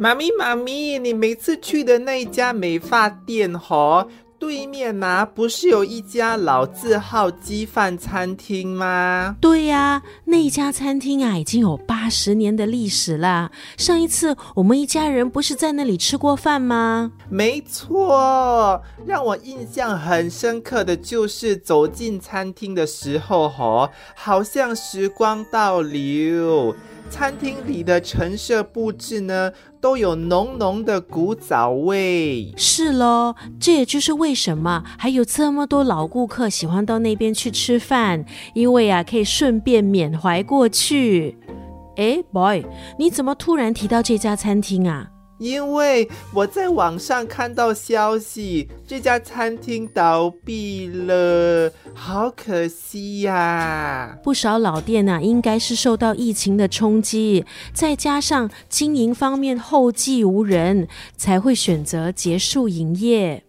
妈咪，妈咪，你每次去的那一家美发店，吼，对面呐，不是有一家老字号鸡饭餐厅吗？对呀，那家餐厅啊，已经有八十年的历史了。上一次我们一家人不是在那里吃过饭吗？没错，让我印象很深刻的就是走进餐厅的时候，吼，好像时光倒流。餐厅里的陈设布置呢，都有浓浓的古早味。是喽，这也就是为什么还有这么多老顾客喜欢到那边去吃饭，因为啊，可以顺便缅怀过去。哎，boy，你怎么突然提到这家餐厅啊？因为我在网上看到消息，这家餐厅倒闭了，好可惜呀！不少老店呢，应该是受到疫情的冲击，再加上经营方面后继无人，才会选择结束营业。